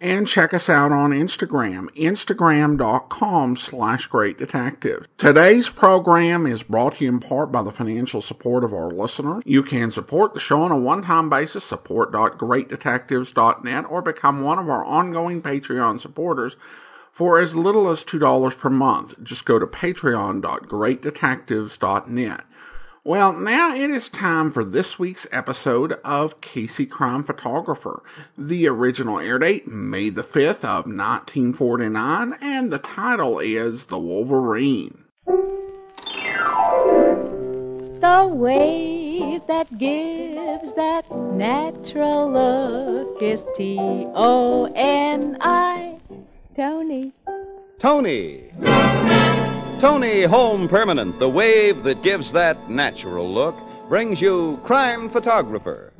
and check us out on Instagram, instagram.com slash great detective. Today's program is brought to you in part by the financial support of our listeners. You can support the show on a one-time basis, support.greatdetectives.net, or become one of our ongoing Patreon supporters for as little as $2 per month. Just go to patreon.greatdetectives.net. Well, now it is time for this week's episode of Casey Crime Photographer. The original air date, May the 5th of 1949, and the title is The Wolverine. The wave that gives that natural look is T-O-N-I, Toni. Toni. Toni Home Permanent, the wave that gives that natural look, brings you Crime Photographer.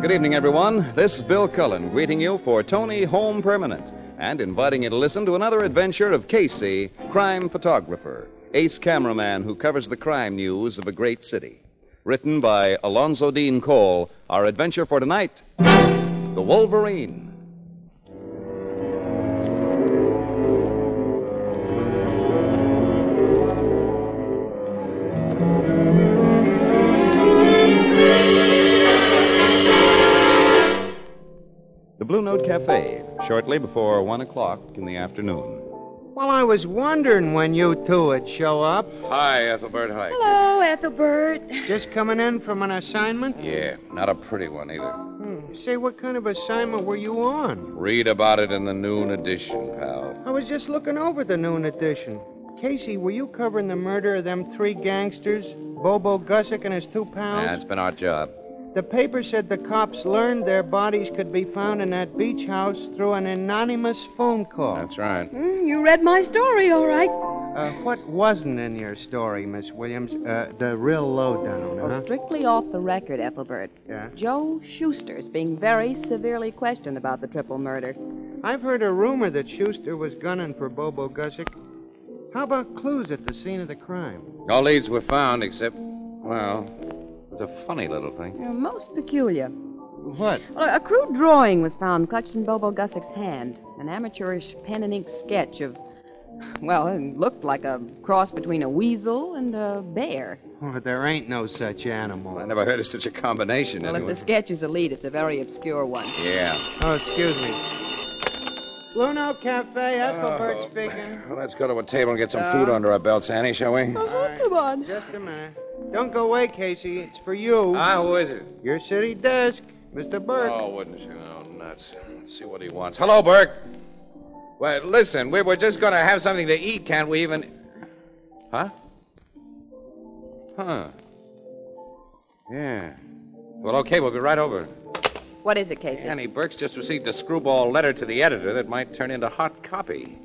Good evening, everyone. This is Bill Cullen greeting you for Toni Home Permanent and inviting you to listen to another adventure of Casey, crime photographer, ace cameraman who covers the crime news of a great city. Written by Alonzo Dean Cole, our adventure for tonight The Wolverine. Blue Note Cafe, shortly before one o'clock in the afternoon. Well, I was wondering when you two would show up. Hi, Ethelbert. Hi. Hello, Ethelbert. Just coming in from an assignment? Yeah, not a pretty one either. Hmm. Say, what kind of assignment were you on? Read about it in the noon edition, pal. I was just looking over the noon edition. Casey, were you covering the murder of them three gangsters, Bobo Gussick and his two pals? Yeah, that's been our job. The paper said the cops learned their bodies could be found in that beach house through an anonymous phone call. That's right. Mm, you read my story, all right. Uh, what wasn't in your story, Miss Williams? Uh, the real lowdown, Well, strictly off the record, Ethelbert. Yeah. Joe Schuster's being very severely questioned about the triple murder. I've heard a rumor that Schuster was gunning for Bobo Gussick. How about clues at the scene of the crime? No leads were found except, well, it was a funny little thing. Uh, most peculiar. What? Well, a crude drawing was found clutched in Bobo Gussick's hand. An amateurish pen and ink sketch of, well, it looked like a cross between a weasel and a bear. Oh, there ain't no such animal. I never heard of such a combination. Well, if the sketch is a lead, it's a very obscure one. Yeah. Oh, excuse me. Blue Note Cafe, Ethelbert Oh, speaking. Well, let's go to a table and get some food under our belts, Annie, shall we? Oh, come on. Just a minute. Don't go away, Casey. It's for you. Ah, who is it? Your city desk, Mr. Burke. Oh, wouldn't you? Oh, nuts. Let's see what he wants. Hello, Burke. Well, listen, we were just going to have something to eat. Can't we even. Huh? Huh. Yeah. Well, okay, we'll be right over. What is it, Casey? Annie Burke's just received a screwball letter to the editor that might turn into hot copy.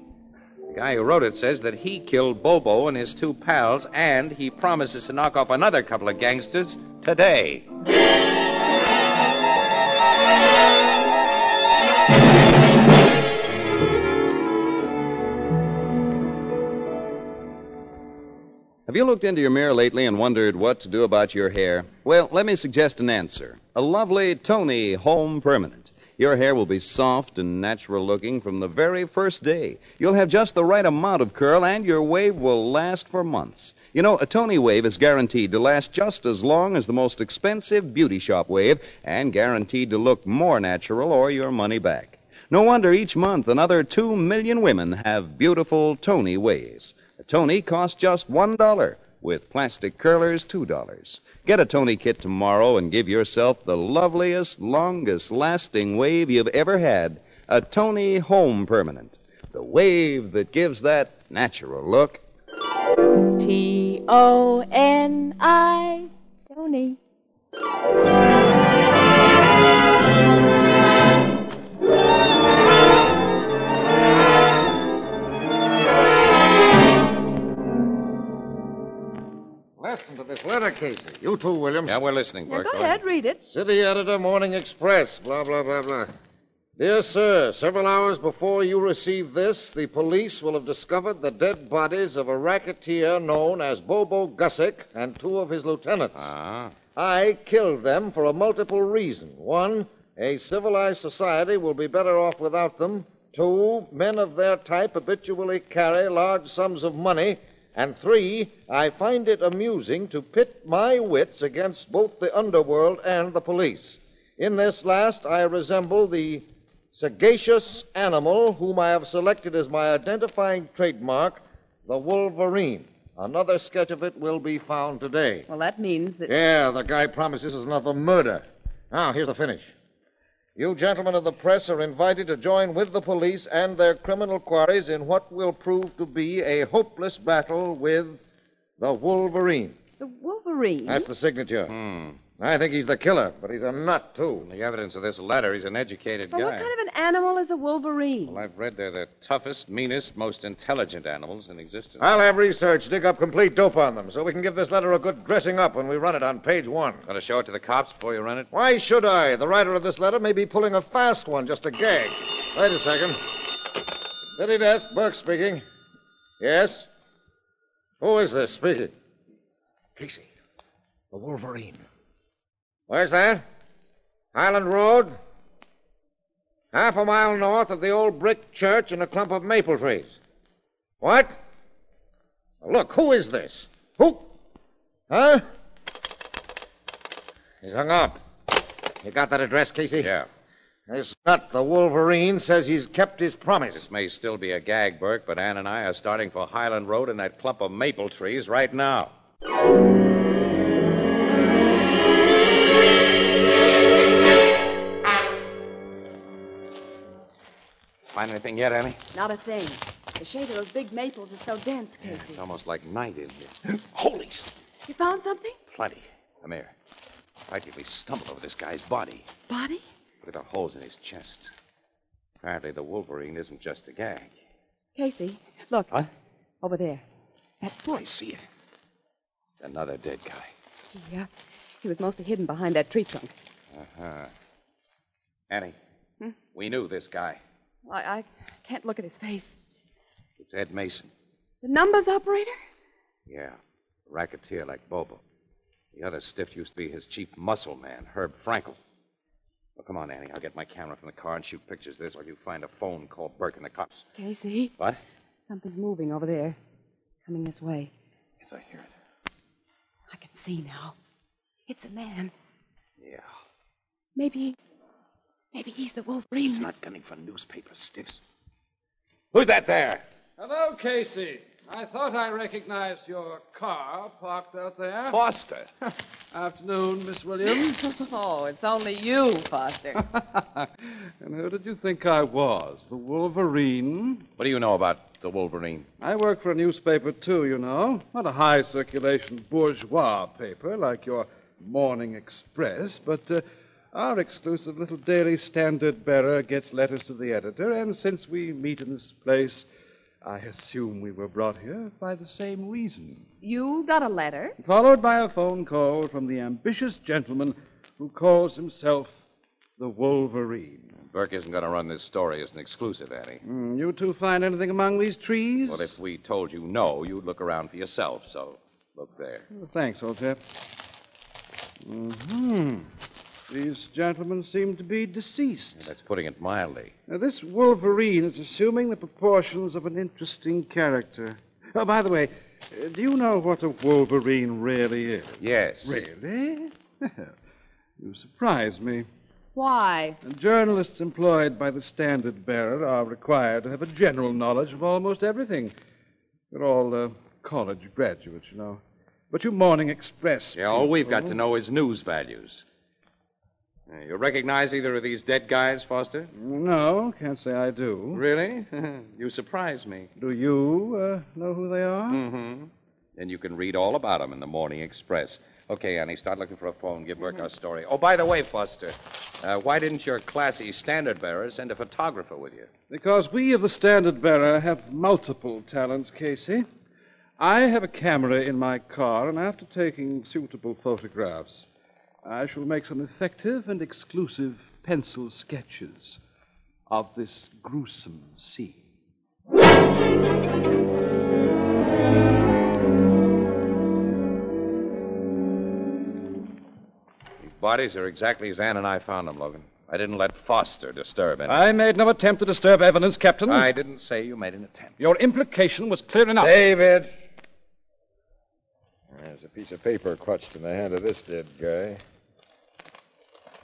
The guy who wrote it says that he killed Bobo and his two pals, and he promises to knock off another couple of gangsters today. Have you looked into your mirror lately and wondered what to do about your hair? Well, let me suggest an answer. A lovely Toni Home Permanent. Your hair will be soft and natural looking from the very first day. You'll have just the right amount of curl, and your wave will last for months. You know, a Toni wave is guaranteed to last just as long as the most expensive beauty shop wave, and guaranteed to look more natural or your money back. No wonder each month another two million women have beautiful Toni waves. A Toni costs just one dollar, with plastic curlers two dollars. Get a Toni kit tomorrow and give yourself the loveliest, longest lasting wave you've ever had. A Toni Home Permanent. The wave that gives that natural look. T O N I, Toni. Listen to this letter, Casey. You too, Williams. Yeah, we're listening, Yeah, Burke. go ahead, read it. City Editor, Morning Express, blah, blah, blah, blah. Dear sir, several hours before you receive this, the police will have discovered the dead bodies of a racketeer known as Bobo Gussick and two of his lieutenants. Ah. I killed them for a multiple reason. One, a civilized society will be better off without them. Two, men of their type habitually carry large sums of money. And three, I find it amusing to pit my wits against both the underworld and the police. In this last, I resemble the sagacious animal whom I have selected as my identifying trademark, the wolverine. Another sketch of it will be found today. Well, that means that. Yeah, the guy promises is another murder. Now, here's the finish. You gentlemen of the press are invited to join with the police and their criminal quarries in what will prove to be a hopeless battle with the Wolverine. The Wolverine? That's the signature. Hmm. I think he's the killer, but he's a nut, too. The evidence of this letter, he's an educated But guy. what kind of an animal is a Wolverine? Well, I've read they're the toughest, meanest, most intelligent animals in existence. I'll have research dig up complete dope on them so we can give this letter a good dressing up when we run it on page one. Going to show it to the cops before you run it? Why should I? The writer of this letter may be pulling a fast one just to gag. Wait a second. City desk, Burke speaking. Yes? Who is this speaking? Casey, the Wolverine. Where's that? Highland Road? Half a mile north of the old brick church and a clump of maple trees. What? Look, who is this? Who? Huh? He's hung up. You got that address, Casey? Yeah. This nut, the Wolverine, says he's kept his promise. This may still be a gag, Burke, but Ann and I are starting for Highland Road and that clump of maple trees right now. Find anything yet, Annie? Not a thing. The shade of those big maples is so dense, Casey. It's almost like night in here. Holy You found something? Plenty. Come here. Practically stumbled over this guy's body. Body? Look at the holes in his chest. Apparently, the Wolverine isn't just a gag. Casey, look. What? Over there. That I see it. It's another dead guy. Yeah. He was mostly hidden behind that tree trunk. Uh-huh. Annie, hmm? we knew this guy. I, I can't look at his face. It's Ed Mason. The numbers operator? Yeah, a racketeer like Bobo. The other stiff used to be his chief muscle man, Herb Frankel. Well, come on, Annie. I'll get my camera from the car and shoot pictures of this while you find a phone, call Burke and the cops. Casey, What? something's moving over there. Coming this way. Yes, I hear it. I can see now. It's a man. Yeah. Maybe. Maybe he's the Wolverine. He's not gunning for newspaper stiffs. Who's that there? Hello, Casey. I thought I recognized your car parked out there. Foster. Afternoon, Miss Williams. Oh, it's only you, Foster. and who did you think I was? The Wolverine? What do you know about the Wolverine? I work for a newspaper, too, you know. Not a high circulation bourgeois paper like your Morning Express, but uh, our exclusive little daily standard bearer gets letters to the editor, and since we meet in this place, I assume we were brought here by the same reason. you got a letter? followed by a phone call from the ambitious gentleman who calls himself the Wolverine. Burke isn't going to run this story as an exclusive, Annie. Hmm, you two find anything among these trees? Well, if we told you no, you'd look around for yourself, so look there. Oh, thanks, old chap. Hmm. These gentlemen seem to be deceased. That's putting it mildly. Now, this Wolverine is assuming the proportions of an interesting character. Oh, by the way, uh, do you know what a Wolverine really is? Yes. Really? you surprise me. Why? Journalists employed by the Standard Bearer are required to have a general knowledge of almost everything. They're all uh, college graduates, you know. But you Morning Express. Yeah, all we've got to know is news values. Uh, You recognize either of these dead guys, Foster? No, can't say I do. Really? you surprise me. Do you uh, know who they are? Mm-hmm. And you can read all about them in the Morning Express. Okay, Annie, start looking for a phone. Give Burke our story. Oh, by the way, Foster, uh, why didn't your classy standard bearer send a photographer with you? Because we of the Standard Bearer have multiple talents, Casey. I have a camera in my car, and after taking suitable photographs, I shall make some effective and exclusive pencil sketches of this gruesome scene. These bodies are exactly as Ann and I found them, Logan. I didn't let Foster disturb any. I made no attempt to disturb evidence, Captain. I didn't say you made an attempt. Your implication was clear enough. David. There's a piece of paper clutched in the hand of this dead guy.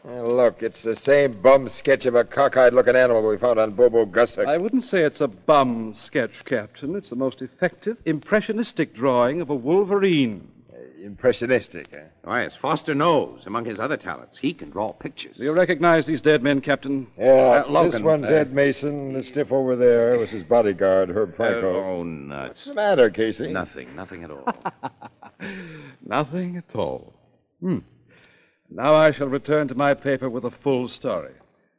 And look, it's the same bum sketch of a cockeyed looking animal we found on Bobo Gussack. I wouldn't say it's a bum sketch, Captain. It's the most effective, impressionistic drawing of a wolverine. Impressionistic, eh? Why, as Foster knows, among his other talents, he can draw pictures. Do you recognize these dead men, Captain? Yeah, Uh, Logan, this one's uh, Ed Mason. The stiff over there was his bodyguard, Herb Uh, Franco. oh, nuts. What's the matter, Casey? Nothing, nothing at all. Nothing at all. Hmm. Now I shall return to my paper with a full story.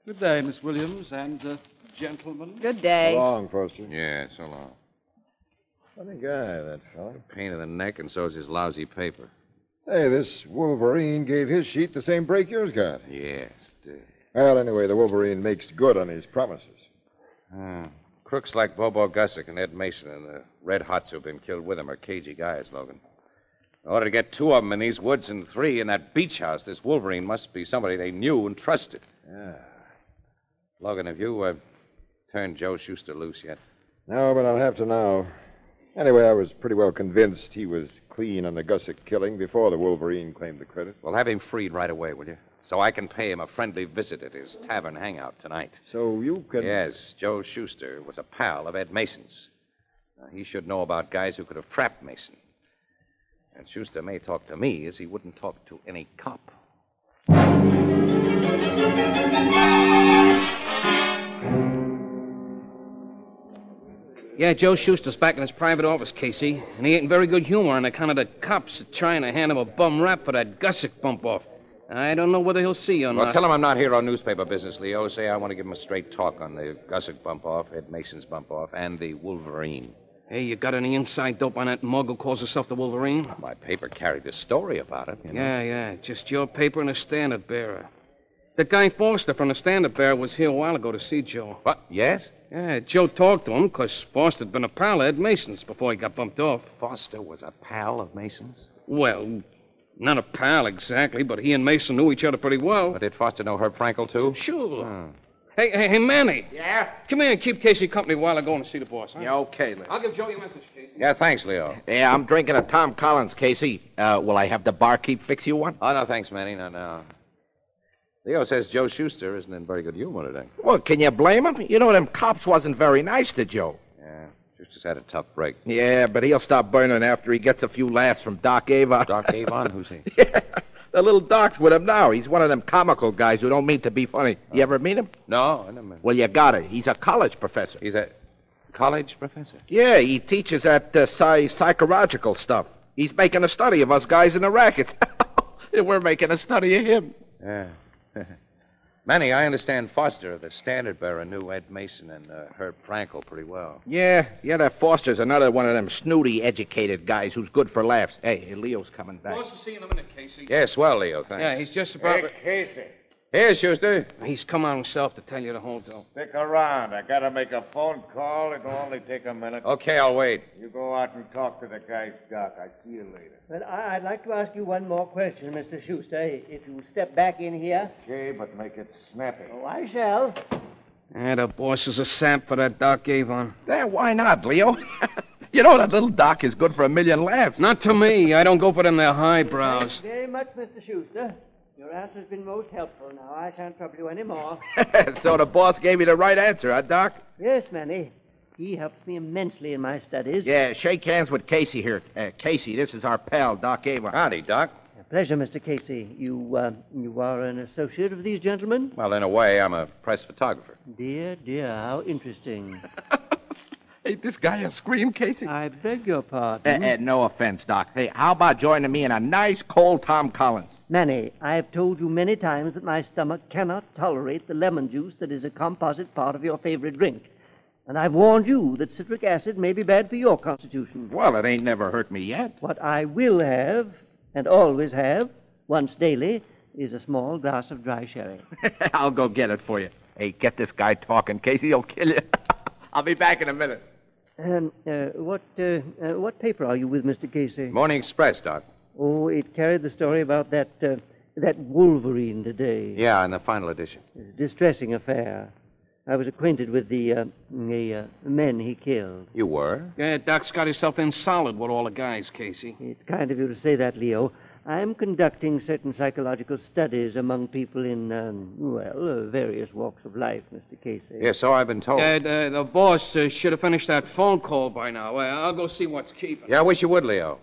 Good day, Miss Williams and uh, gentlemen. Good day. So long, Foster. yeah, so long. Funny guy, that fella. Pain in the neck, and so's his lousy paper. Hey, this Wolverine gave his sheet the same break yours got. Yes, it did. Well, anyway, the Wolverine makes good on his promises. Ah, crooks like Bobo Gussick and Ed Mason and the Red Hots who've been killed with him are cagey guys, Logan. In order to get two of them in these woods and three in that beach house, this Wolverine must be somebody they knew and trusted. Yeah. Logan, have you uh, turned Joe Schuster loose yet? No, but I'll have to now. Anyway, I was pretty well convinced he was clean on the Gussick killing before the Wolverine claimed the credit. Well, have him freed right away, will you? So I can pay him a friendly visit at his tavern hangout tonight. So you can. Yes, Joe Schuster was a pal of Ed Mason's. Now, he should know about guys who could have trapped Mason. And Schuster may talk to me as he wouldn't talk to any cop. Yeah, Joe Schuster's back in his private office, Casey, and he ain't in very good humor on account of the cops trying to hand him a bum rap for that Gussick bump off. I don't know whether he'll see you or not. Well, not. tell him I'm not here on newspaper business, Leo. Say I want to give him a straight talk on the Gussick bump off, Ed Mason's bump off, and the Wolverine. Hey, you got any inside dope on that mug who calls herself the Wolverine? My paper carried a story about it. You know? Yeah, yeah, just your paper and a standard bearer. The guy Foster from the standard bearer was here a while ago to see Joe. What? Yes? Yeah, Joe talked to him because Foster'd been a pal of Ed Mason's before he got bumped off. Foster was a pal of Mason's? Well, not a pal exactly, but he and Mason knew each other pretty well. But did Foster know Herb Frankel, too? Sure. Oh. Hey, hey, hey, Manny. Yeah? Come here and keep Casey company while I go and see the boss. Huh? Yeah, okay, Leo. I'll give Joe your message, Casey. Yeah, thanks, Leo. Yeah, I'm drinking a Tom Collins, Casey. Uh, will I have the barkeep fix you one? Oh, no, thanks, Manny. No, no. Leo says Joe Schuster isn't in very good humor today. Well, can you blame him? You know, them cops wasn't very nice to Joe. Yeah, Schuster's had a tough break. Yeah, but he'll stop burning after he gets a few laughs from Doc Avon. Doc Avon? Who's he? yeah, the little Doc's with him now. He's one of them comical guys who don't mean to be funny. You ever meet him? No, I never met him. Well, you got it. He's a college professor. He's a college professor. Yeah, he teaches that uh, psy- psychological stuff. He's making a study of us guys in the rackets. we're making a study of him. Yeah. Manny, I understand Foster of the Standard Bearer knew Ed Mason and uh, Herb Frankel pretty well. Yeah, yeah, that Foster's another one of them snooty, educated guys who's good for laughs. Hey, Leo's coming back. Boss will see you in a minute, Casey. Yes, well, Leo, thanks. Yeah, he's just about. Hey, Casey, Here, Schuster. He's come out himself to tell you the whole deal. stick around. I gotta make a phone call. It'll only take a minute. Okay, I'll wait. You go out and talk to the guy's doc. I see you later. Well, I- I'd like to ask you one more question, Mr. Schuster. If you step back in here. Okay, but make it snappy. Oh, I shall. Yeah, the boss is a sap for that Doc Avon. Yeah, why not, Leo? you know that little Doc is good for a million laughs. Not to me. I don't go for them their highbrows. Very much, Mr. Schuster. Your answer's been most helpful. Now, I shan't trouble you any more. so the boss gave you the right answer, huh, Doc? yes, Manny. He helps me immensely in my studies. Yeah, shake hands with Casey here. Uh, Casey, this is our pal, Doc Avon. Howdy, Doc. A pleasure, Mr. Casey. You, uh, you are an associate of these gentlemen? Well, in a way, I'm a press photographer. Dear, dear, how interesting. Ain't this guy a scream, Casey? I beg your Uh, pardon. uh, no offense, Doc. Hey, how about joining me in a nice cold Tom Collins? Manny, I have told you many times that my stomach cannot tolerate the lemon juice that is a composite part of your favorite drink. And I've warned you that citric acid may be bad for your constitution. Well, it ain't never hurt me yet. What I will have, and always have, once daily, is a small glass of dry sherry. I'll go get it for you. Hey, get this guy talking, Casey. He'll kill you. I'll be back in a minute. Um, uh, what, uh, uh, what paper are you with, Mr. Casey? Morning Express, Doc. Oh, it carried the story about that, uh, that Wolverine today. Yeah, in the final edition. Distressing affair. I was acquainted with the, uh, the uh, men he killed. You were? Yeah, Doc's got himself in solid with all the guys, Casey. It's kind of you to say that, Leo. I'm conducting certain psychological studies among people in, um, well, uh, various walks of life, Mr. Casey. Yeah, so I've been told. Uh, the, the boss uh, should have finished that phone call by now. Uh, I'll go see what's keeping. Yeah, I wish you would, Leo.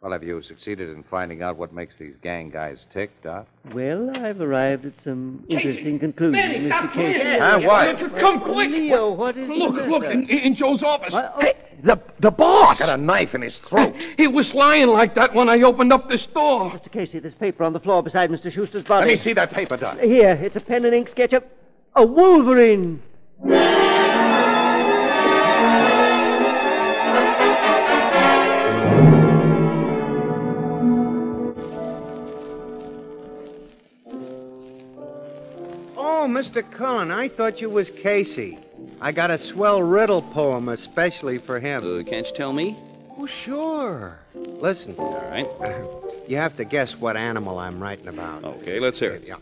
Well, have you succeeded in finding out what makes these gang guys tick, Doc? Well, I've arrived at some interesting conclusions, Benny, Mr. Casey. here. Huh? What? Come- Come quick. Leo, what is Look, the look, in, in Joe's office. What? Oh, Hey, the, the boss! Got a knife in his throat. He was lying like that when I opened up this door. Mr. Casey, there's paper on the floor beside Mr. Schuster's body. Let me see that paper, Doc. Here, it's a pen and ink sketch of a Wolverine. Mr. Cullen, I thought you was Casey. I got a swell riddle poem especially for him. Uh, can't you tell me? Oh, sure. Listen, All right. you have to guess what animal I'm writing about. Okay, let's hear it. Yeah.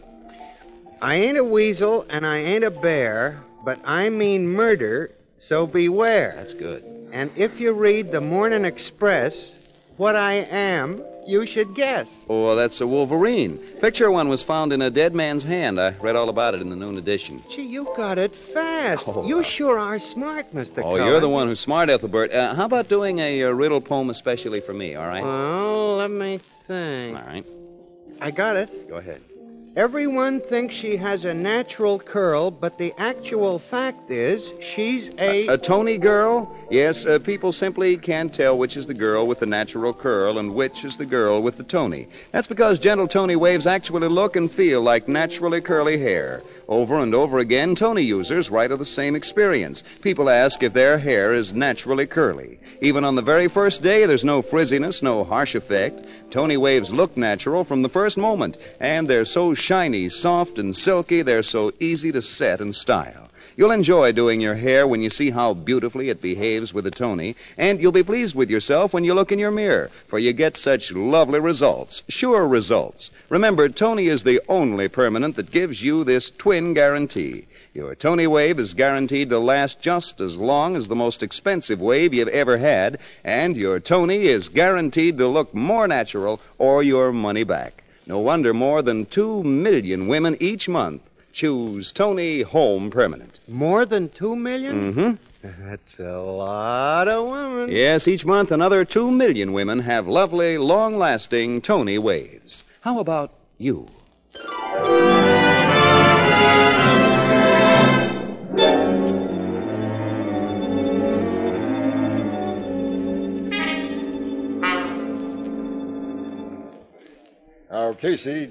I ain't a weasel and I ain't a bear, but I mean murder, so beware. That's good. And if you read the Morning Express, what I am, you should guess. Oh, that's a Wolverine. Picture one was found in a dead man's hand. I read all about it in the noon edition. Gee, you got it fast. Oh, you sure are smart, Mr. Oh, Cullen. you're the one who's smart, Ethelbert. Uh, how about doing a, uh riddle poem especially for me, all right? Well, let me think. all right. I got it. Go ahead. Everyone thinks she has a natural curl, but the actual fact is she's a. A Toni girl? Yes, uh, people simply can't tell which is the girl with the natural curl and which is the girl with the Toni. That's because gentle Toni waves actually look and feel like naturally curly hair. Over and over again, Toni users write of the same experience. People ask if their hair is naturally curly. Even on the very first day, there's no frizziness, no harsh effect. Toni waves look natural from the first moment, and they're so shiny, soft, and silky, they're so easy to set and style. You'll enjoy doing your hair when you see how beautifully it behaves with a Toni, and you'll be pleased with yourself when you look in your mirror, for you get such lovely results, sure results. Remember, Toni is the only permanent that gives you this twin guarantee. Your Toni wave is guaranteed to last just as long as the most expensive wave you've ever had, and your Toni is guaranteed to look more natural or your money back. No wonder more than two million women each month choose Toni Home Permanent. More than two million? Mm-hmm. That's a lot of women. Yes, each month another two million women have lovely, long lasting Toni waves. How about you? Now, Casey,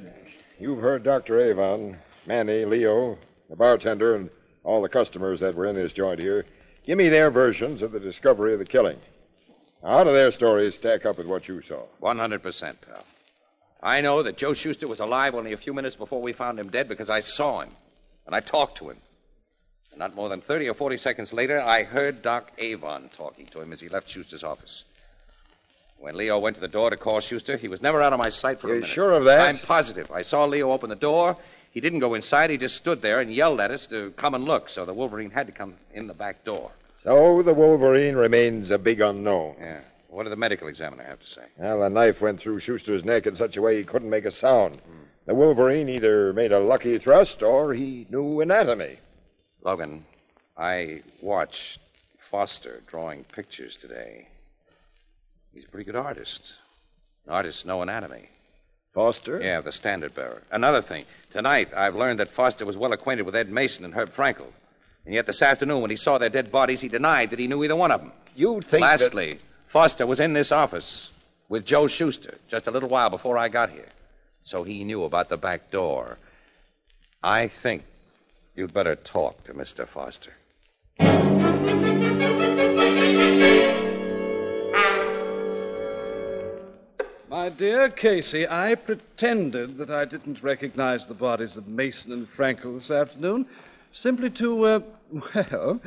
you've heard Dr. Avon, Manny, Leo, the bartender, and all the customers that were in this joint here. Give me their versions of the discovery of the killing. Now, how do their stories stack up with what you saw? 100%, pal. I know that Joe Schuster was alive only a few minutes before we found him dead because I saw him and I talked to him. And not more than 30 or 40 seconds later, I heard Doc Avon talking to him as he left Schuster's office. When Leo went to the door to call Schuster, he was never out of my sight for a You minute. sure of that? I'm positive. I saw Leo open the door. He didn't go inside. He just stood there and yelled at us to come and look. So the Wolverine had to come in the back door. So the Wolverine remains a big unknown. Yeah. What did the medical examiner have to say? Well, the knife went through Schuster's neck in such a way he couldn't make a sound. The Wolverine either made a lucky thrust or he knew anatomy. Logan, I watched Foster drawing pictures today. He's a pretty good artist. Artists know anatomy. Foster? Yeah, the standard bearer. Another thing, tonight I've learned that Foster was well acquainted with Ed Mason and Herb Frankel. And yet this afternoon, when he saw their dead bodies, he denied that he knew either one of them. You'd think that- Lastly, Foster was in this office with Joe Schuster just a little while before I got here. So he knew about the back door. I think you'd better talk to Mr. Foster. My dear Casey, I pretended that I didn't recognize the bodies of Mason and Frankel this afternoon simply to, uh, well,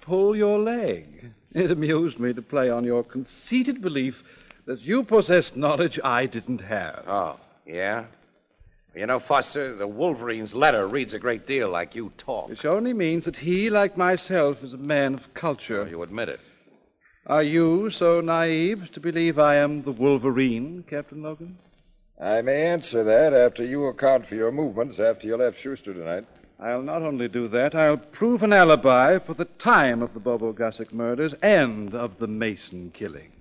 pull your leg. It amused me to play on your conceited belief that you possessed knowledge I didn't have. Oh, yeah? You know, Foster, the Wolverine's letter reads a great deal like you talk. Which only means that he, like myself, is a man of culture. You admit it. Are you so naive to believe I am the Wolverine, Captain Logan? I may answer that after you account for your movements after you left Schuster tonight. I'll not only do that, I'll prove an alibi for the time of the Bobo Gussick murders and of the Mason killings.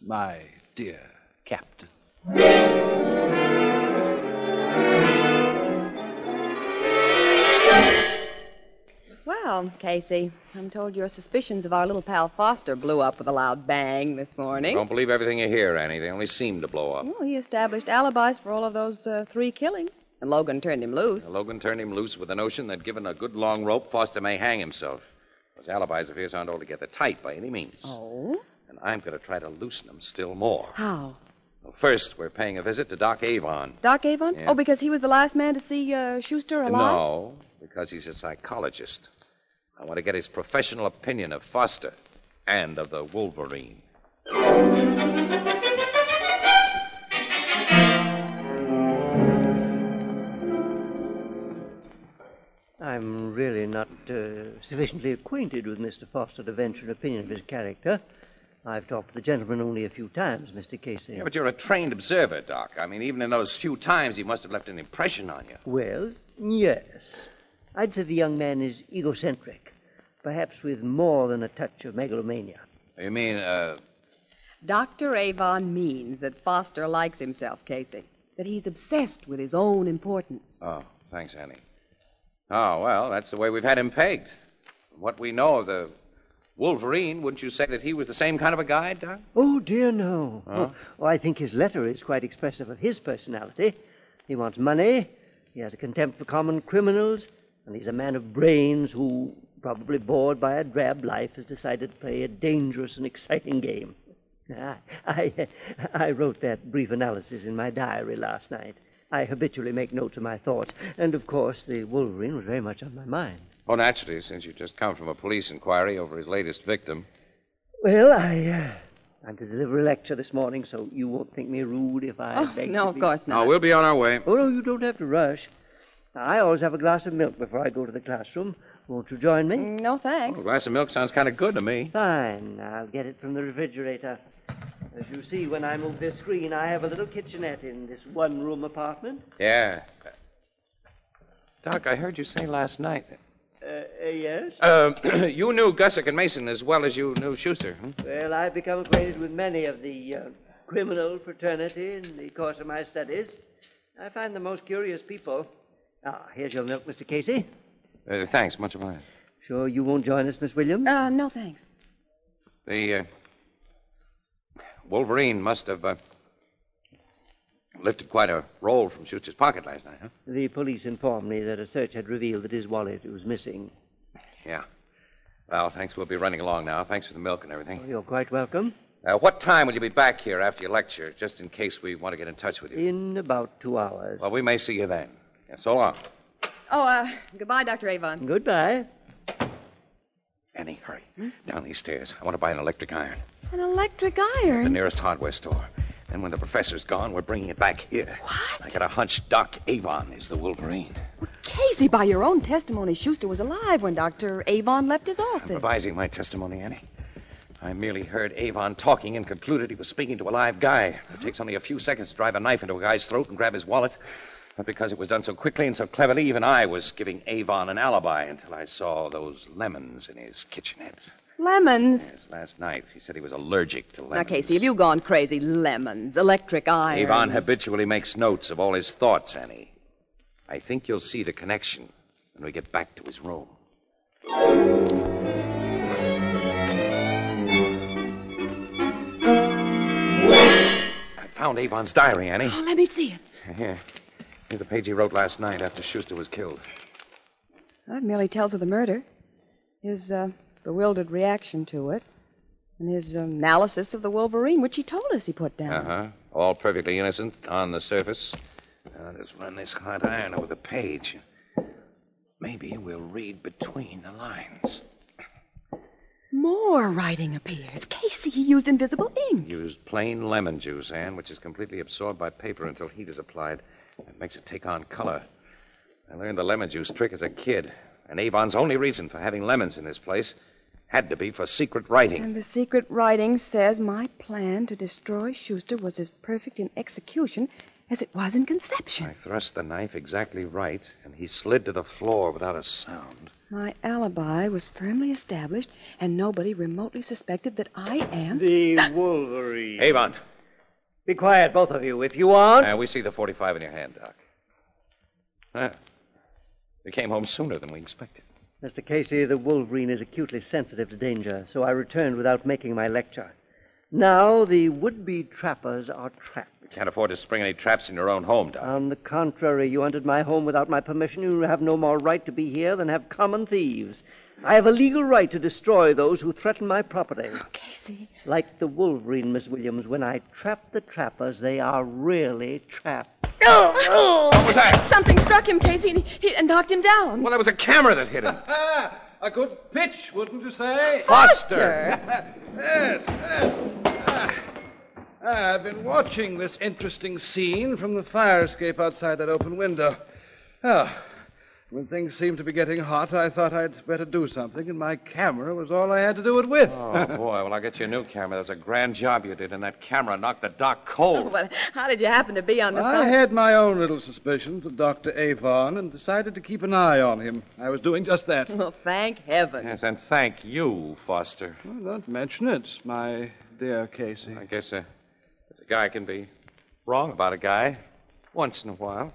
My dear Captain. Well, Casey, I'm told your suspicions of our little pal Foster blew up with a loud bang this morning. Don't believe everything you hear, Annie. They only seem to blow up. Well, he established alibis for all of those uh, three killings, and Logan turned him loose. Logan turned him loose with the notion that given a good long rope, Foster may hang himself. Those alibis of his aren't altogether tight by any means. Oh? And I'm going to try to loosen them still more. How? Well, first, we're paying a visit to Doc Avon. Doc Avon? Yeah. Oh, because he was the last man to see uh, Schuster alive? No, because he's a psychologist. I want to get his professional opinion of Foster and of the Wolverine. I'm really not uh, sufficiently acquainted with Mr. Foster to venture an opinion of his character. I've talked to the gentleman only a few times, Mr. Casey. Yeah, but you're a trained observer, Doc. I mean, even in those few times, he must have left an impression on you. Well, yes. I'd say the young man is egocentric, perhaps with more than a touch of megalomania. You mean, uh, Dr. Avon means that Foster likes himself, Casey. That he's obsessed with his own importance. oh, thanks, Annie. Oh, well, that's the way we've had him pegged. What we know of the Wolverine, wouldn't you say that he was the same kind of a guy, Doc? Oh, dear, no. Huh? Oh, oh, I think his letter is quite expressive of his personality. He wants money, he has a contempt for common criminals, and he's a man of brains who, probably bored by a drab life, has decided to play a dangerous and exciting game. I, I, I wrote that brief analysis in my diary last night. I habitually make notes of my thoughts, and of course, the Wolverine was very much on my mind. Oh, naturally, since you've just come from a police inquiry over his latest victim. Well, I, uh, I'm to deliver a lecture this morning, so you won't think me rude if I Oh, beg no, to of course not. Oh, we'll be on our way. Oh, no, you don't have to rush. I always have a glass of milk before I go to the classroom. Won't you join me? No, thanks. A glass of milk sounds kind of good to me. Fine. I'll get it from the refrigerator. As you see, when I move this screen, I have a little kitchenette in this one room apartment. Yeah. Doc, I heard you say last night. Uh, uh, yes? Uh, you knew Gussick and Mason as well as you knew Schuster. Hmm? Well, I've become acquainted with many of the uh, criminal fraternity in the course of my studies. I find them most curious people. Ah, here's your milk, Mr. Casey. Uh, thanks, much obliged. Sure you won't join us, Miss Williams? Uh, no, thanks. The uh, Wolverine must have uh, lifted quite a roll from Schuster's pocket last night, huh? The police informed me that a search had revealed that his wallet was missing. Yeah. Well, thanks. We'll be running along now. Thanks for the milk and everything. You're quite welcome. Uh, what time will you be back here after your lecture, just in case we want to get in touch with you? In about two hours. Well, we may see you then. Yeah, so long. Oh, uh, goodbye, Dr. Avon. Goodbye. Annie, hurry. Down these stairs. I want to buy an electric iron. An electric iron? The nearest hardware store. Then when the professor's gone, we're bringing it back here. What? I got a hunch Doc Avon is the Wolverine. Casey, by your own testimony, Schuster was alive when Dr. Avon left his office. I'm Revising my testimony, Annie. I merely heard Avon talking and concluded he was speaking to a live guy. It takes only a few seconds to drive a knife into a guy's throat and grab his wallet. But because it was done so quickly and so cleverly, even I was giving Avon an alibi until I saw those lemons in his kitchenette. Lemons. Yes, last night he said he was allergic to lemons. Now. Casey, have you gone crazy? Lemons, electric irons. Avon habitually makes notes of all his thoughts, Annie. I think you'll see the connection when we get back to his room. I found Avon's diary, Annie. Oh, let me see it. Here. Here's the page he wrote last night after Schuster was killed. Well, it merely tells of the murder. His uh, bewildered reaction to it, and his analysis of the Wolverine, which he told us he put down. Uh huh. All perfectly innocent on the surface. Now, let's run this hot iron over the page. Maybe we'll read between the lines. More writing appears. Casey, he used invisible ink. Used plain lemon juice, Anne, which is completely absorbed by paper until heat is applied. That makes it take on color. I learned the lemon juice trick as a kid, and Avon's only reason for having lemons in this place had to be for secret writing. And the secret writing says my plan to destroy Schuster was as perfect in execution as it was in conception. I thrust the knife exactly right, and he slid to the floor without a sound. My alibi was firmly established, and nobody remotely suspected that I am. The Wolverine. Avon, Be quiet, both of you. If you aren't. uh, we see the 45 in your hand, Doc. Ah, you came home sooner than we expected. Mr. Casey, the Wolverine is acutely sensitive to danger, so I returned without making my lecture. Now the would be trappers are trapped. You can't afford to spring any traps in your own home, Doc. On the contrary, you entered my home without my permission. You have no more right to be here than have common thieves. I have a legal right to destroy those who threaten my property. Casey. Like the Wolverine, Miss Williams, when I trap the trappers, they are really trapped. What was that? Something struck him, Casey, and, he, and knocked him down. Well, that was a camera that hit him. A good pitch, wouldn't you say? Foster! yes, yes. Ah, I've been watching this interesting scene from the fire escape outside that open window. Ah, when things seemed to be getting hot, I thought I'd better do something, and my camera was all I had to do it with. Oh, boy. Well, I'll get you a new camera. That was a grand job you did, and that camera knocked the doc cold. Well, how did you happen to be on the I phone? had my own little suspicions of Dr. Avon and decided to keep an eye on him. I was doing just that. Well, thank heaven. Yes, and thank you, Foster. Well, don't mention it, my dear Casey. I guess uh, a guy can be wrong about a guy once in a while.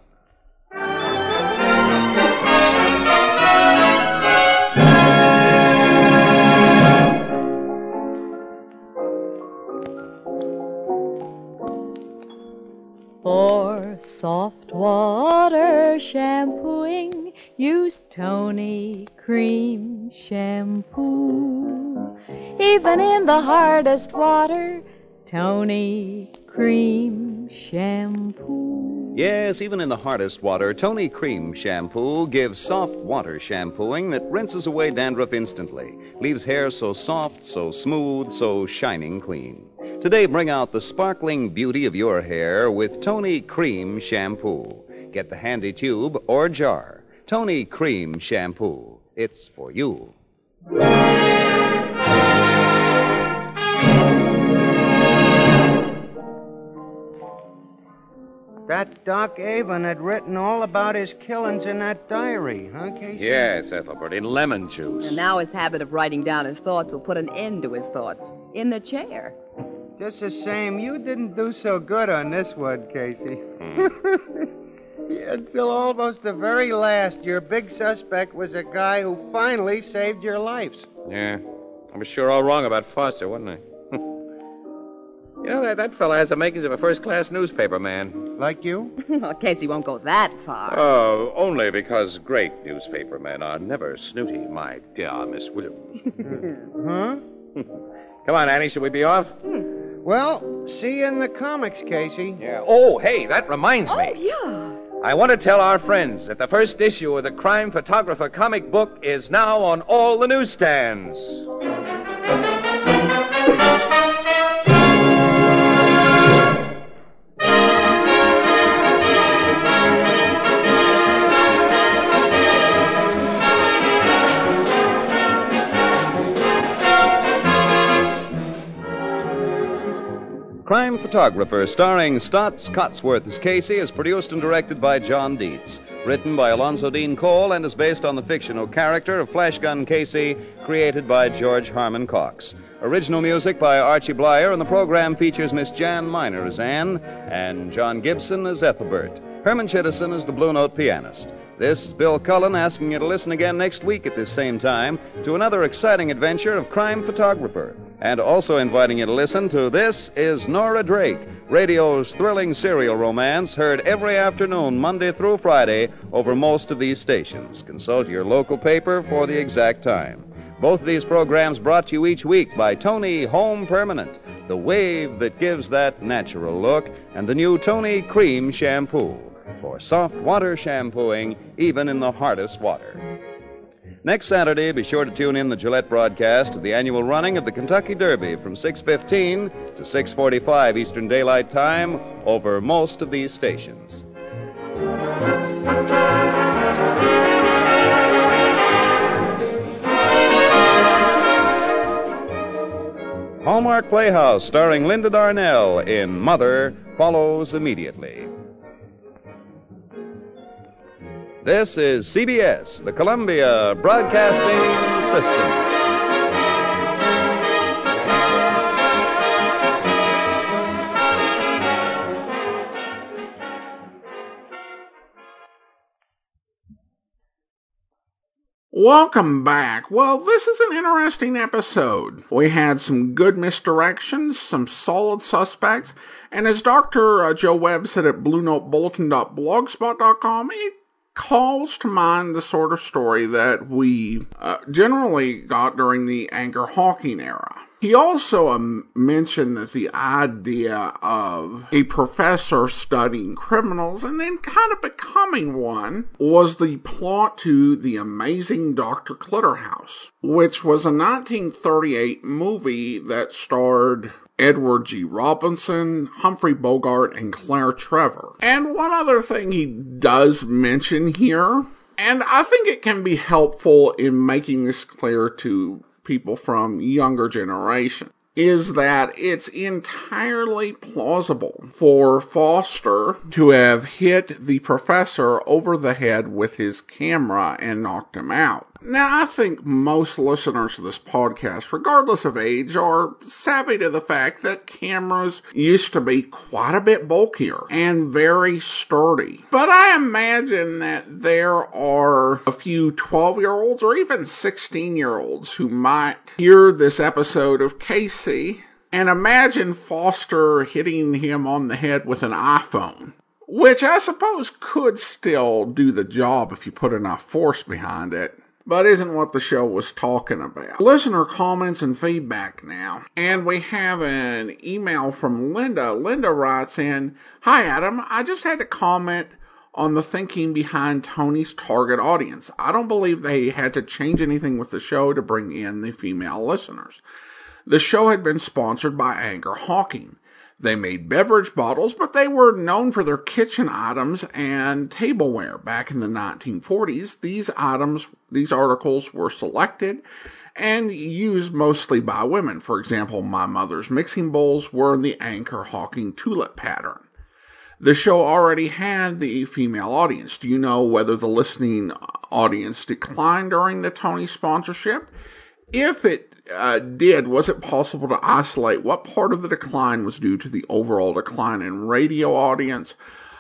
For soft water shampooing, use Toni Cream Shampoo. Even in the hardest water, Toni Cream Shampoo. Yes, even in the hardest water, Toni Cream Shampoo gives soft water shampooing that rinses away dandruff instantly, leaves hair so soft, so smooth, so shining clean. Today, bring out the sparkling beauty of your hair with Toni Cream Shampoo. Get the handy tube or jar. Toni Cream Shampoo. It's for you. That Doc Avon had written all about his killings in that diary, huh, Casey? Yes, Ethelbert, in lemon juice. And now his habit of writing down his thoughts will put an end to his thoughts. In the chair. Just the same, you didn't do so good on this one, Casey. Hmm. Until almost the very last, your big suspect was a guy who finally saved your lives. Yeah, I was sure all wrong about Foster, wasn't I? You know, that, that fella has the makings of a first class newspaper man. Like you? well, Casey won't go that far. Oh, only because great newspaper men are never snooty, my dear Miss Williams. Huh? Come on, Annie, should we be off? Hmm. Well, see you in the comics, Casey. Yeah. Oh, hey, that reminds me. Oh, yeah. I want to tell our friends that the first issue of the Crime Photographer comic book is now on all the newsstands. Crime Photographer, starring Staats Cotsworth as Casey, is produced and directed by John Dietz. Written by Alonzo Dean Cole and is based on the fictional character of Flash Gun Casey, created by George Harmon Coxe. Original music by Archie Bleyer, and the program features Miss Jan Miner as Anne and John Gibson as Ethelbert. Herman Chittison is the Blue Note pianist. This is Bill Cullen asking you to listen again next week at this same time to another exciting adventure of Crime Photographer. And also inviting you to listen to This is Nora Drake, radio's thrilling serial romance heard every afternoon, Monday through Friday, over most of these stations. Consult your local paper for the exact time. Both of these programs brought to you each week by Toni Home Permanent, the wave that gives that natural look, and the new Toni Cream Shampoo for soft water shampooing, even in the hardest water. Next Saturday, be sure to tune in the Gillette broadcast of the annual running of the Kentucky Derby from 6:15 to 6:45 Eastern Daylight Time over most of these stations. Hallmark Playhouse, starring Linda Darnell in Mother, follows immediately. This is CBS, the Columbia Broadcasting System. Welcome back. Well, this is an interesting episode. We had some good misdirections, some solid suspects, and as Dr. Uh, Joe Webb said at BlueNoteBulletin.blogspot.com, it calls to mind the sort of story that we uh, generally got during the Anchor Hocking era. He also um, mentioned that the idea of a professor studying criminals and then kind of becoming one was the plot to The Amazing Dr. Clitterhouse, which was a 1938 movie that starred Edward G. Robinson, Humphrey Bogart, and Claire Trevor. And one other thing he does mention here, and I think it can be helpful in making this clear to people from younger generation is that it's entirely plausible for Foster to have hit the professor over the head with his camera and knocked him out. Now, I think most listeners of this podcast, regardless of age, are savvy to the fact that cameras used to be quite a bit bulkier and very sturdy. But I imagine that there are a few 12 year olds or even 16 year olds who might hear this episode of Casey and imagine Foster hitting him on the head with an iPhone. Which I suppose could still do the job if you put enough force behind it but isn't what the show was talking about. Listener comments and feedback now. And we have an email from Linda. Linda writes in Hi, Adam. I just had to comment on the thinking behind Toni's target audience. I don't believe they had to change anything with the show to bring in the female listeners. The show had been sponsored by Anchor Hocking. They made beverage bottles, but they were known for their kitchen items and tableware. Back in the 1940s, these items, these articles were selected and used mostly by women. For example, my mother's mixing bowls were in the Anchor Hocking tulip pattern. The show already had the female audience. Do you know whether the listening audience declined during the Toni sponsorship? If it uh, did, was it possible to isolate what part of the decline was due to the overall decline in radio audience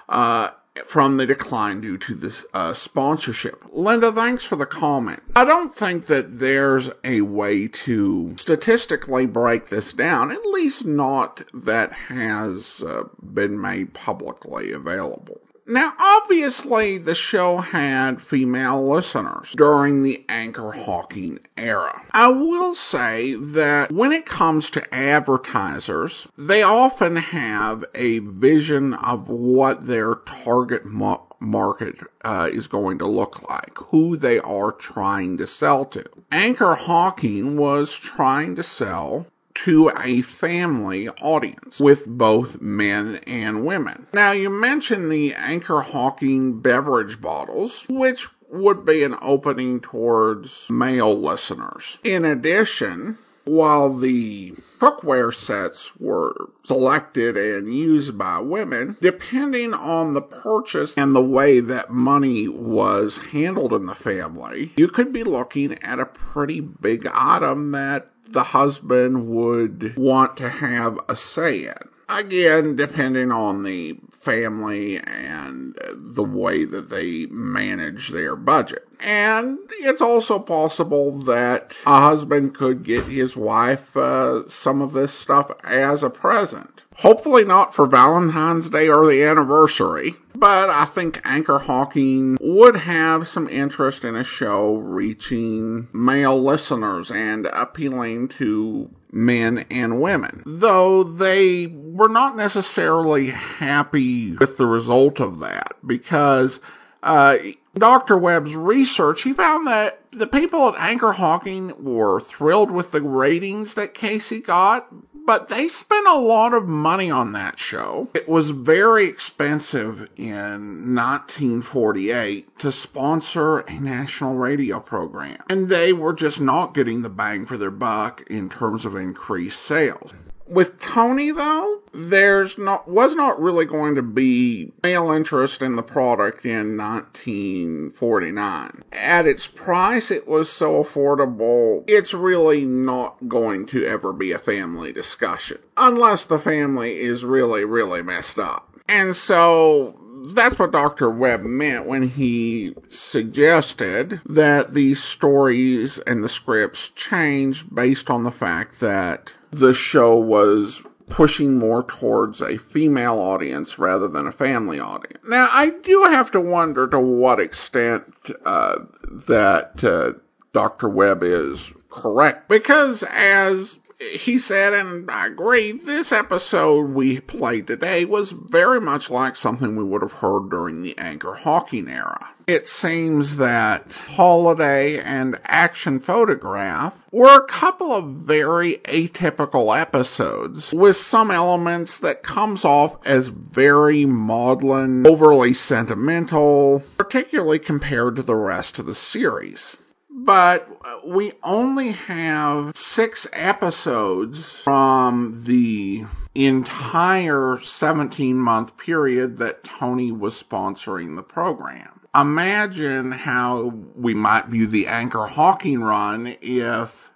uh, from the decline due to this uh, sponsorship? Linda, thanks for the comment. I don't think that there's a way to statistically break this down, at least not that has uh, been made publicly available. Now, obviously, the show had female listeners during the Anchor Hocking era. I will say that when it comes to advertisers, they often have a vision of what their target mo- market uh, is going to look like, who they are trying to sell to. Anchor Hocking was trying to sell to a family audience with both men and women. Now, you mentioned the Anchor Hocking beverage bottles, which would be an opening towards male listeners. In addition, while the cookware sets were selected and used by women, depending on the purchase and the way that money was handled in the family, you could be looking at a pretty big item that the husband would want to have a say in. Again, depending on the family and the way that they manage their budget. And it's also possible that a husband could get his wife uh, some of this stuff as a present. Hopefully not for Valentine's Day or the anniversary, but I think Anchor Hocking would have some interest in a show reaching male listeners and appealing to men and women. Though they were not necessarily happy with the result of that because uh, Dr. Webb's research, he found that the people at Anchor Hocking were thrilled with the ratings that Casey got, but they spent a lot of money on that show. It was very expensive in 1948 to sponsor a national radio program, and they were just not getting the bang for their buck in terms of increased sales. With Toni, though, there's not was not really going to be male interest in the product in 1949. At its price, it was so affordable. It's really not going to ever be a family discussion unless the family is really, really messed up. And so that's what Dr. Webb meant when he suggested that these stories and the scripts change based on the fact that the show was pushing more towards a female audience rather than a family audience. Now, I do have to wonder to what extent uh, that uh, Dr. Webb is correct, because as he said, and I agree, this episode we played today was very much like something we would have heard during the Anchor Hocking era. It seems that Holiday and Action Photograph were a couple of very atypical episodes with some elements that comes off as very maudlin, overly sentimental, particularly compared to the rest of the series but Uh, we only have six episodes from the entire 17 month period that Toni was sponsoring the program. Imagine how we might view the Anchor Hocking run if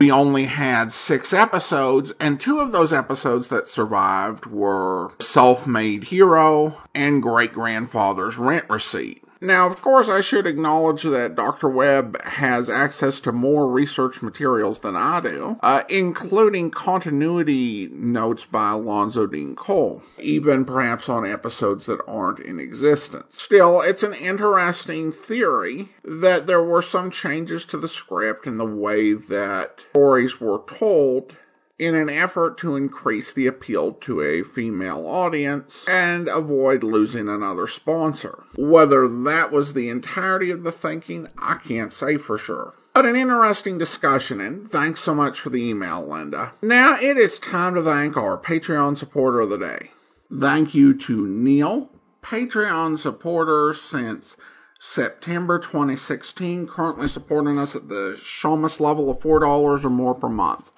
we only had six episodes, and two of those episodes that survived were Self Made Hero and Great Grandfather's Rent Receipt. Now, of course, I should acknowledge that Dr. Webb has access to more research materials than I do, uh, including continuity notes by Alonzo Dean Cole, even perhaps on episodes that aren't in existence. Still, it's an interesting theory that there were some changes to the script and the way that stories were told in an effort to increase the appeal to a female audience and avoid losing another sponsor. Whether that was the entirety of the thinking, I can't say for sure. But an interesting discussion, and thanks so much for the email, Linda. Now it is time to thank our Patreon supporter of the day. Thank you to Neil, Patreon supporter since September 2016, currently supporting us at the Shamus level of $4 or more per month.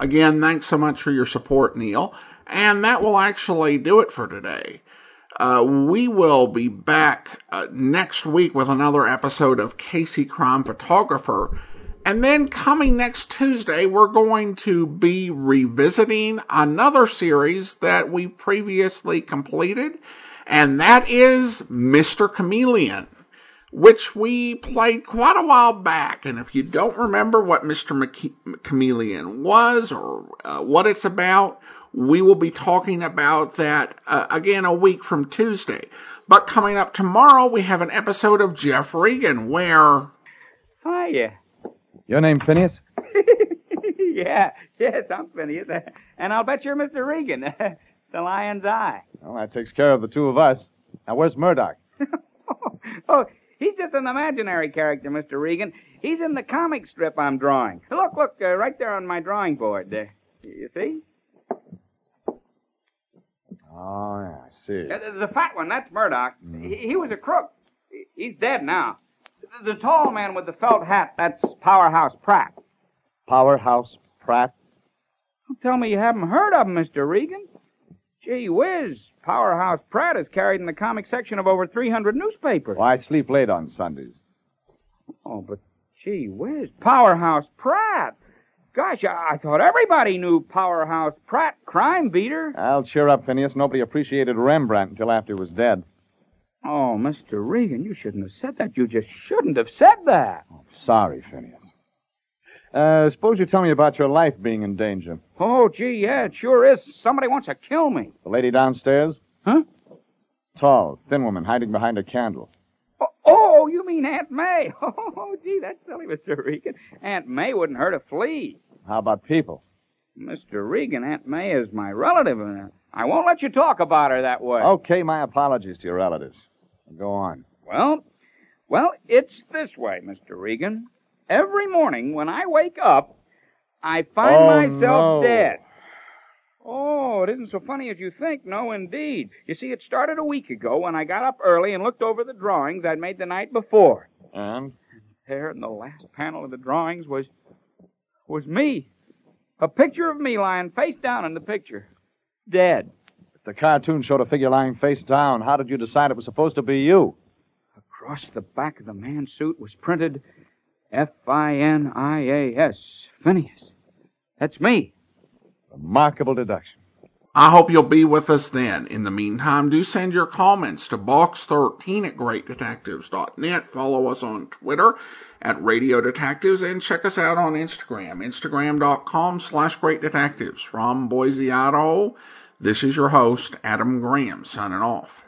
Again, thanks so much for your support, Neil. And that will actually do it for today. Uh, we will be back uh, next week with another episode of Casey Crime Photographer. And then coming next Tuesday, we're going to be revisiting another series that we previously completed, and that is Mr. Chameleon which we played quite a while back. And if you don't remember what Mr. Mc- Chameleon was or uh, what it's about, we will be talking about that uh, again a week from Tuesday. But coming up tomorrow, we have an episode of Jeff Regan where. Hiya. Your name, Phineas? yeah, yes, I'm Phineas. And I'll bet you're Mr. Regan, the lion's eye. Well, that takes care of the two of us. Now, where's Murdoch? oh, He's just an imaginary character, Mr. Regan. He's in the comic strip I'm drawing. Look, look, uh, right there on my drawing board. Uh, you see? Oh, yeah, I see. Uh, the fat one, that's Murdoch. Mm. He, he, was a crook. He's dead now. The, the tall man with the felt hat, that's Powerhouse Pratt. Powerhouse Pratt? Don't tell me you haven't heard of him, Mr. Regan. Gee whiz, Powerhouse Pratt is carried in the comic section of over 300 newspapers. Well, I sleep late on Sundays. Oh, but gee whiz, Powerhouse Pratt. Gosh, I, I thought everybody knew Powerhouse Pratt, crime beater. I'll cheer up, Phineas. Nobody appreciated Rembrandt until after he was dead. Oh, Mr. Regan, you shouldn't have said that. You just shouldn't have said that. Oh, sorry, Phineas. Uh, suppose you tell me about your life being in danger. Oh, gee, yeah, it sure is. Somebody wants to kill me. The lady downstairs? Huh? Tall, thin woman hiding behind a candle. Oh, you mean Aunt May? Oh, gee, that's silly, Mr. Regan. Aunt May wouldn't hurt a flea. How about people? Mr. Regan, Aunt May is my relative, and I won't let you talk about her that way. Okay, my apologies to your relatives. Go on. Well, well, it's this way, Mr. Regan. Every morning when I wake up, I find Oh, myself no. dead. Oh, it isn't so funny as you think. No, indeed. You see, it started a week ago when I got up early and looked over the drawings I'd made the night before. And? There in the last panel of the drawings was was me. A picture of me lying face down in the picture. Dead. If the cartoon showed a figure lying face down. How did you decide it was supposed to be you? Across the back of the man's suit was printed F I N I A S. Phineas. That's me. Remarkable deduction. I hope you'll be with us then. In the meantime, do send your comments to box13 at greatdetectives.net. Follow us on Twitter at Radio Detectives and check us out on Instagram, instagram.com slash greatdetectives. From Boise, Idaho, this is your host, Adam Graham, signing off.